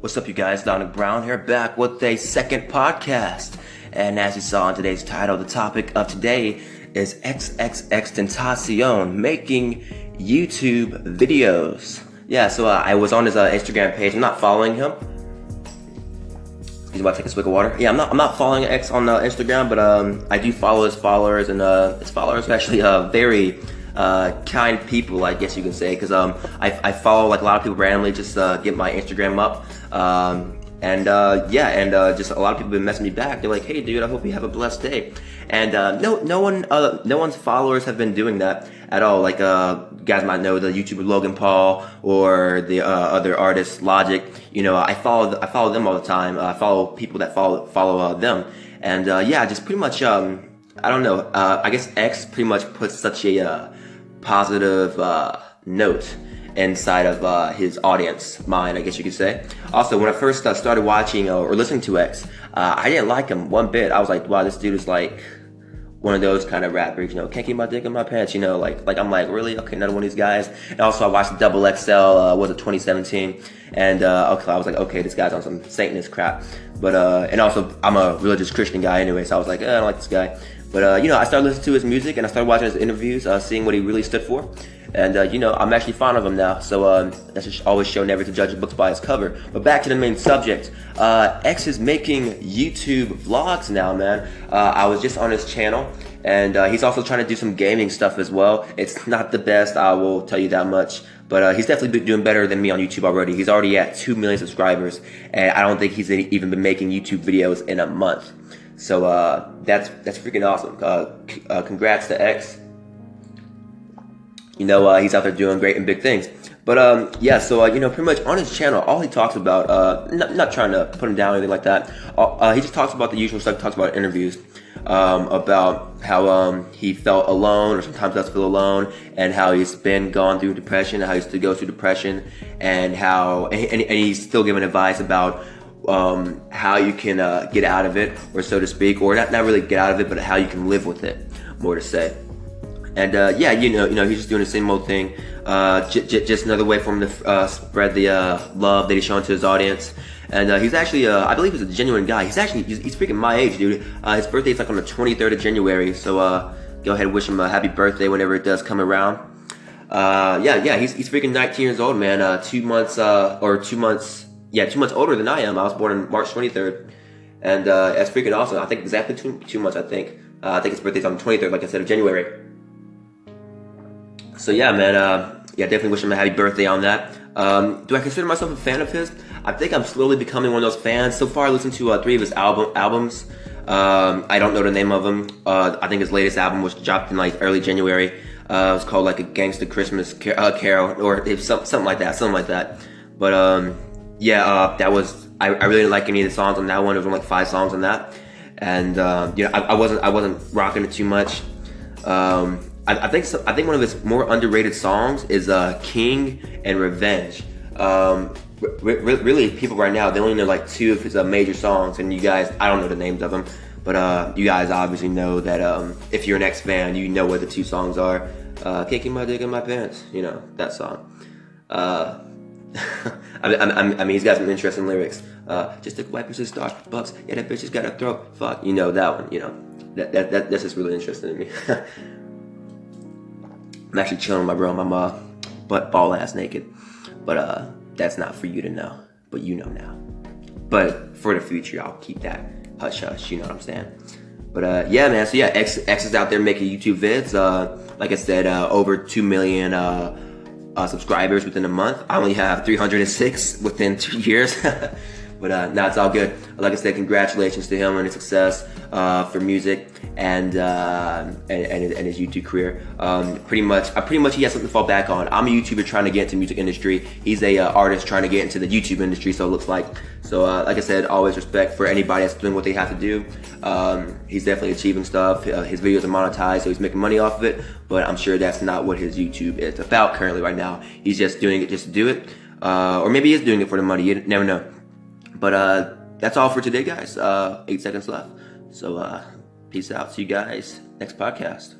What's up, you guys? Dominic Brown here, back with a second podcast. And as you saw in today's title, the topic of today is XXXTentacion making YouTube videos. Yeah, so uh, I was on his uh, Instagram page. I'm not following him. He's about to take a swig of water. Yeah, I'm not. I'm not following X on uh, Instagram, but um, I do follow his followers, and uh, his followers are actually uh, very uh, kind people, I guess you can say, because um, I, I follow like a lot of people randomly just uh, get my Instagram up. Um, and uh, yeah, and uh, just a lot of people have been messaging me back. They're like, "Hey, dude, I hope you have a blessed day." And uh, no, no one, uh, no one's followers have been doing that at all. Like, uh, guys might know the YouTuber Logan Paul or the other artist Logic. You know, I follow, I follow them all the time. I follow people that follow follow them, and yeah, just pretty much. Um, I don't know. I guess X pretty much puts such a positive note inside of uh, his audience mind, I guess you could say. Also, when I first uh, started watching uh, or listening to X, uh, I didn't like him one bit. I was like, wow, this dude is like one of those kind of rappers, you know, can't keep my dick in my pants, you know, like, like I'm like, really? Okay, another one of these guys. And also I watched Double XL, uh, was it 2017? And, uh, okay, I was like, okay, this guy's on some Satanist crap. But, uh, and also I'm a religious Christian guy anyway, so I was like, eh, I don't like this guy. But, uh, you know, I started listening to his music and I started watching his interviews, uh, seeing what he really stood for. And, uh, you know, I'm actually fond of him now. So um, that's just always show never to judge a book by its cover. But back to the main subject. Uh, X is making YouTube vlogs now, man. Uh, I was just on his channel. And uh, he's also trying to do some gaming stuff as well. It's not the best, I will tell you that much. But he's definitely been doing better than me on YouTube already. He's already at 2 million subscribers. And I don't think he's even been making YouTube videos in a month. So uh, that's that's freaking awesome. Uh, congrats to X you know, uh, he's out there doing great and big things. But um, yeah, so uh, you know, pretty much on his channel, all he talks about, uh, not, not trying to put him down or anything like that. Uh, uh he just talks about the usual stuff. Talks about interviews, um, about how um, he felt alone, or sometimes does feel alone, and how he's been gone through depression, how he used to go through depression, and how and, and he's still giving advice about um, how you can uh, get out of it, or so to speak, or not not really get out of it, but how you can live with it. More to say. And uh, yeah, you know, you know, he's just doing the same old thing. Uh, j- j- just another way for him to uh, spread the uh, love that he's showing to his audience. And uh, he's actually, uh, I believe, he's a genuine guy. He's actually, he's, he's freaking my age, dude. his birthday is like on the 23rd of January. So go ahead and wish him a happy birthday whenever it does come around. yeah, yeah, he's, he's freaking 19 years old, man. two months, or two months, yeah, two months older than I am. I was born on March 23rd. And that's freaking awesome. I think exactly two, two months, I think. I think his birthday's on the 23rd, like I said, of January. So yeah, man. Uh, yeah, definitely wish him a happy birthday on that. Um, do I consider myself a fan of his? I think I'm slowly becoming one of those fans. So far, I listened to uh, three of his album albums. Um, I don't know the name of them. Uh, I think his latest album was dropped in like early January. Uh, it was called like a Gangsta Christmas car- uh, Carol or some, something like that, something like that. But um, yeah, uh, that was I, I, really didn't like any of the songs on that one. There was only like five songs on that, and uh, you know I, I, wasn't I wasn't rocking it too much. Um, I, I think so, I think one of his more underrated songs is uh, "King" and "Revenge." Um, re- re- really, people right now they only know like two of his uh, major songs, and you guys I don't know the names of them, but uh, you guys obviously know that um, if you're an X fan, you know what the two songs are. Uh, "Kicking My Dick in My Pants," you know that song. I, I, I, mean, he's got some interesting lyrics. Uh, just took wipers to Starbucks. Yeah, that bitch has got a throat. Fuck, you know that one. You know that that, that that's just really interesting to me. I'm actually chilling with my bro. I'm uh, butt ball ass naked. But uh, that's not for you to know. But you know now. But for the future, I'll keep that hush hush. You know what I'm saying? But uh, yeah, man. So yeah, X, X is out there making YouTube vids. Uh, like I said, uh, over two million uh, uh, subscribers within a month. I only have 306 within two years. But uh, now it's all good. Like I said, congratulations to him on his success uh, for music and, uh, and, and his YouTube career. Um, pretty much, uh, pretty much he has something to fall back on. I'm a YouTuber trying to get into music industry. He's a uh, artist trying to get into the YouTube industry. So it looks like. So uh, like I said, always respect for anybody that's doing what they have to do. Um, he's definitely achieving stuff. Uh, his videos are monetized, so he's making money off of it. But I'm sure that's not what his YouTube is about currently right now. He's just doing it just to do it. or maybe he is doing it for the money. You never know. But uh, that's all for today, guys. Uh, eight seconds left. So uh, peace out. See you guys next podcast.